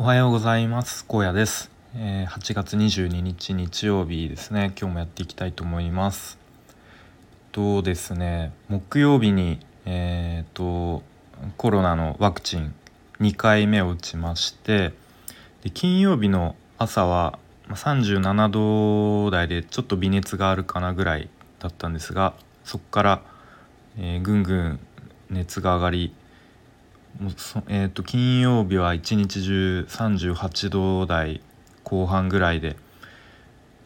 おはようございます。高野です、えー、8月22日日曜日ですね。今日もやっていきたいと思います。とですね木曜日にえーと、コロナのワクチン2回目を打ちましてで金曜日の朝は37度台でちょっと微熱があるかなぐらいだったんですがそこから、えー、ぐんぐん熱が上がりもうそ、えーと、金曜日は一日中38度台後半ぐらいで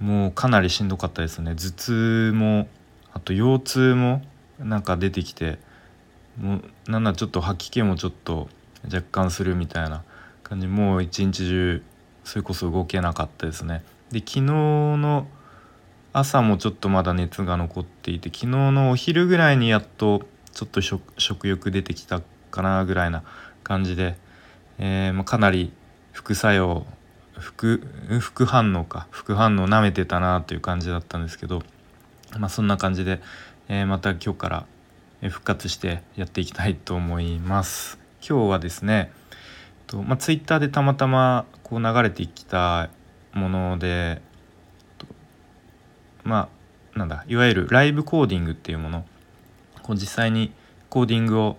もうかなりしんどかったですね。頭痛もあと腰痛もなんか出てきてもうなんならちょっと吐き気もちょっと若干するみたいな感じ。もう一日中それこそ動けなかったですね。で昨日の朝もちょっとまだ熱が残っていて昨日のお昼ぐらいにやっとちょっと食欲出てきたかなぐらいな感じで、えー、まあ、かなり副作用副副反応か副反応なめてたなという感じだったんですけど、まあ、そんな感じで、えー、また今日から復活してやっていきたいと思います。今日はですねと、まあ、ツイッターでたまたまこう流れてきたものでまあなんだいわゆるライブコーディングっていうものこう実際にコーディングを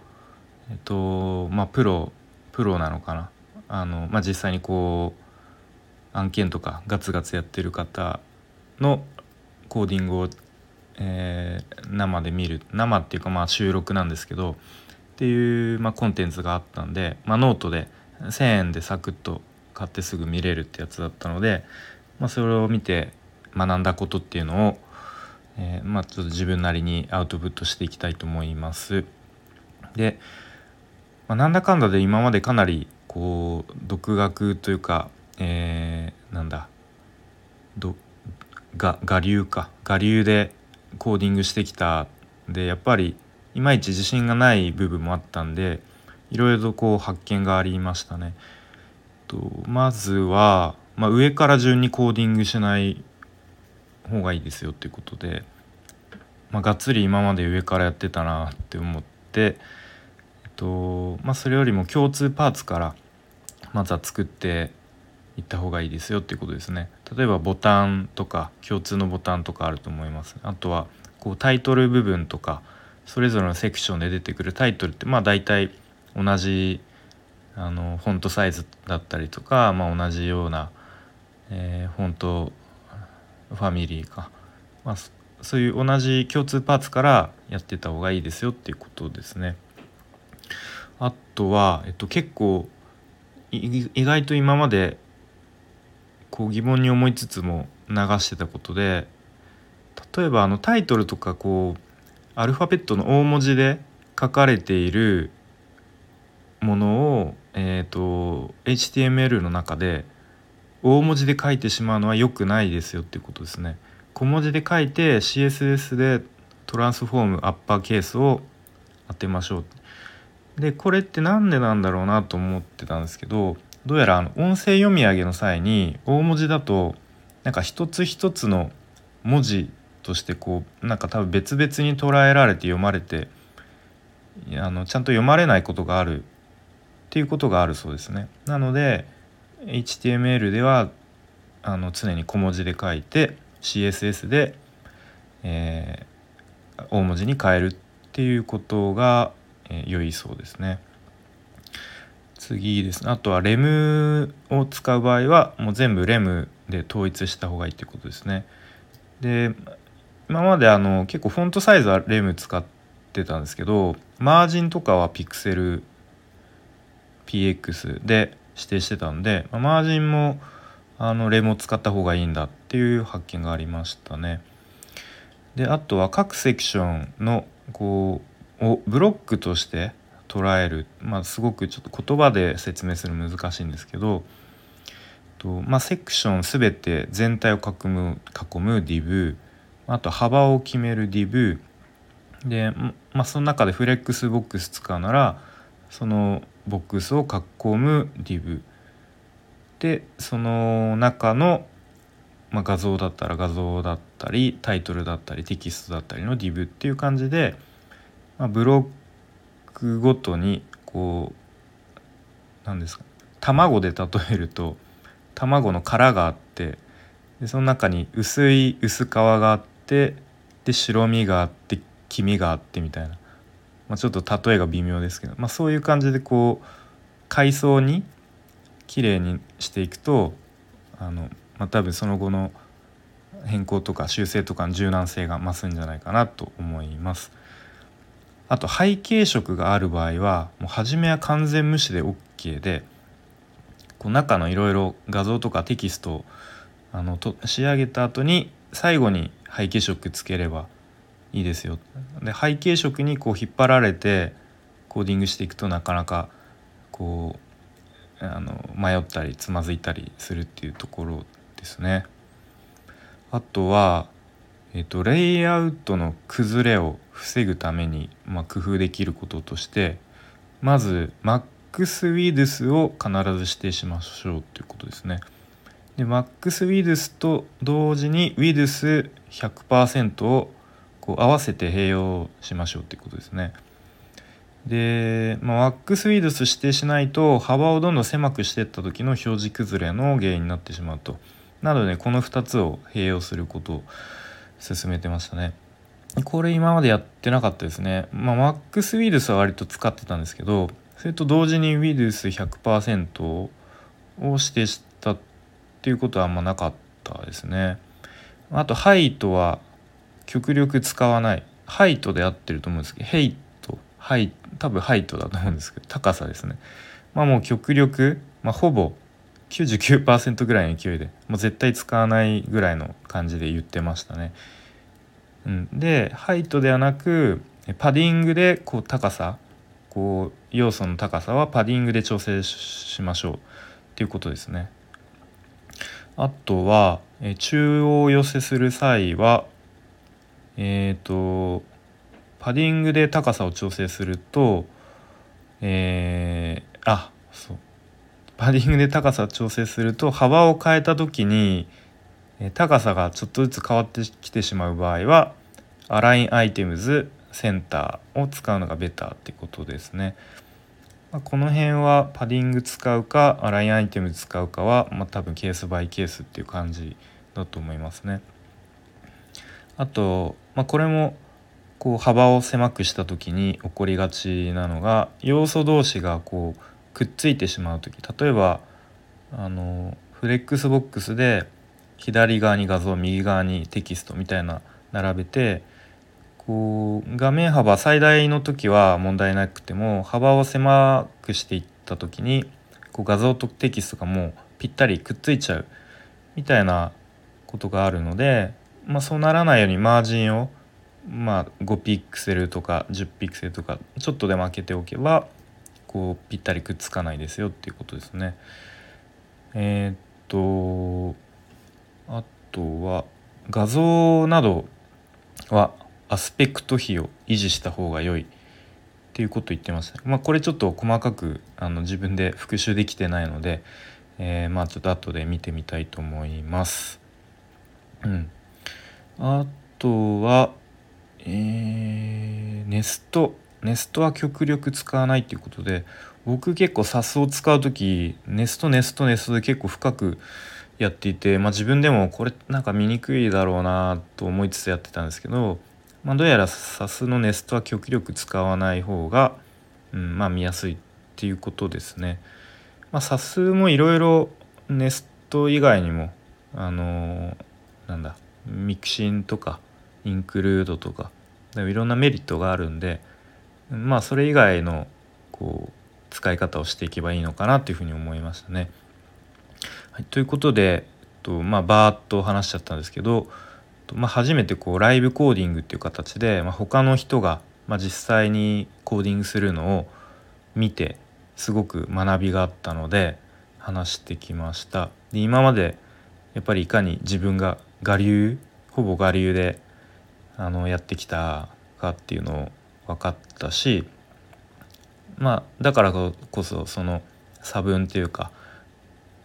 えっとまあプロプロなのかなあの、まあ、実際にこう案件とかガツガツやってる方のコーディングを、えー、生で見る生っていうかまあ収録なんですけどっていう、まあ、コンテンツがあったんで、まあ、ノートで1,000円でサクッと買ってすぐ見れるってやつだったので、まあ、それを見て学んだことっていうのを、えー、まあ、ちょっと自分なりにアウトプットしていきたいと思います。で、まあ、なんだかんだで今までかなりこう独学というか、えー、なんだどが我流か我流でコーディングしてきたでやっぱりいまいち自信がない部分もあったんでいろいろとこう発見がありましたね。とまずは、まあ、上から順にコーディングしない方がいいですよっていうことで、まあ、がっつり今まで上からやってたなって思って、とまあ、それよりも共通パーツからまずは作っていった方がいいですよっていうことですね。例えばボタンとか共通のボタンとかあると思います。あとはこうタイトル部分とかそれぞれのセクションで出てくるタイトルってまあ大体同じあのフォントサイズだったりとか、まあ、同じような、えー、フォントファミリーか、まあ、そういう同じ共通パーツからやってた方がいいですよっていうことですね。あとは、えっと、結構意外と今までこう疑問に思いつつも流してたことで例えばあのタイトルとかこうアルファベットの大文字で書かれているものを、えーと、HTML の中で大文字で書いてしまうのは良くないですよっていうことですね。小文字で書いて CSS でトランスフォームアッパーケースを当てましょう。でこれって何でなんだろうなと思ってたんですけどどうやらあの音声読み上げの際に大文字だとなんか一つ一つの文字としてこうなんか多分別々に捉えられて読まれてあのちゃんと読まれないことがあるっていうことがあるそうですね。なので HTML ではあの常に小文字で書いて CSS で、えー、大文字に変えるっていうことが、え、良いそうですね。次ですねあとはレムを使う場合はもう全部レムで統一した方がいいってことですね。で今まであの結構フォントサイズはレム使ってたんですけどマージンとかはピクセル PX で指定してたんで、マージンもあのレモ使った方がいいんだっていう発見がありましたね。であとは各セクションのこうをブロックとして捉える、まあ、すごくちょっと言葉で説明する難しいんですけどと、まあ、セクション全て全体を囲む囲む div あと幅を決める div で、まあ、その中でフレックスボックス使うならそのボックスを囲む div でその中の、まあ、画像だったら画像だったりタイトルだったりテキストだったりの div っていう感じで、まあ、ブロックごとにこう何ですか卵で例えると卵の殻があってでその中に薄い薄皮があってで白身があって黄身があってみたいな、まあ、ちょっと例えが微妙ですけど、まあ、そういう感じでこう海藻に綺麗にしていくとあの、まあ、多分その後の変更とか修正とかの柔軟性が増すんじゃないかなと思います。あと背景色がある場合はもう初めは完全無視で OK でこう中のいろいろ画像とかテキストをあのと仕上げた後に最後に背景色つければいいですよ。で背景色にこう引っ張られてコーディングしていくとなかなかこうあの迷ったりつまずいたりするっていうところですね。あとは、えーと、レイアウトの崩れを防ぐために、まあ、工夫できることとしてまずマックスウィドスを必ず指定しましょうということですね。でマックスウィドスと同時にウィドス100%をこう合わせて併用しましょうということですね。で、まあ、ワックスウィドス指定しないと幅をどんどん狭くしていった時の表示崩れの原因になってしまうと。なのでこの2つを併用すること進めてましたね。これ今までやってなかったですね。まあ、マックスウィドスは割と使ってたんですけど、それと同時にウィドス100%を指定したっていうことはあんまなかったですね。あと、ハイトは極力使わない。ハイトで合ってると思うんですけど、ヘイト、ハイ、多分ハイトだと思うんですけど、高さですね。まあもう極力、まあ、ほぼ99%ぐらいの勢いでもう絶対使わないぐらいの感じで言ってましたね。うん、でハイトではなくパディングでこう高さこう要素の高さはパディングで調整しましょうっていうことですね。あとは中央寄せする際はえっ、ー、とパディングで高さを調整するとえー、あそうパディングで高さを調整すると幅を変えた時に高さがちょっとずつ変わってきてしまう場合はアラインアイテムズセンターを使うのがベターってことですね。この辺はパディング使うかアラインアイテム使うかは、まあ、多分ケースバイケースっていう感じだと思いますね。あと、まあ、これもこう幅を狭くした時に起こりがちなのが要素同士がこうくっついてしまう時。例えばあのフレックスボックスで左側に画像右側にテキストみたいな並べてこう画面幅最大の時は問題なくても幅を狭くしていった時にこう画像とテキストがもうぴったりくっついちゃうみたいなことがあるので、まあ、そうならないようにマージンを、まあ、5ピクセルとか10ピクセルとかちょっとでも開けておけばこうぴったりくっつかないですよっていうことですね。えー、っとあとは画像などはアスペクト比を維持した方が良いっていうことを言ってました。まあこれちょっと細かくあの自分で復習できてないので、えー、まあちょっと後で見てみたいと思います。うん。あとは、えー、ネストネストは極力使わないっていうことで僕結構 SAS を使う時ネストネストネストで結構深くやっていて、まあ、自分でもこれなんか見にくいだろうなと思いつつやってたんですけど、まあ、どうやら SAS のネストは極力使わない方が、うん、まあ見やすいっていうことですね。まあ、SAS もいろいろネスト以外にもあのー、なんだミクシンとかインクルードとかいろんなメリットがあるんでまあそれ以外のこう使い方をしていけばいいのかなというふうに思いましたね。はい、ということで、えっとまあ、バーッと話しちゃったんですけど、まあ、初めてこうライブコーディングっていう形で、まあ、他の人が、まあ、実際にコーディングするのを見てすごく学びがあったので話してきました。で今までやっぱりいかに自分が我流ほぼ我流であのやってきたかっていうのを分かったしまあだからこそその差分っていうか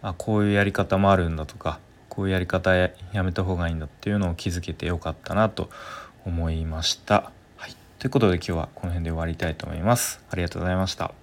あこういうやり方もあるんだとかこういうやり方やめた方がいいんだっていうのを気づけてよかったなと思いました。はい、ということで今日はこの辺で終わりたいと思います。ありがとうございました。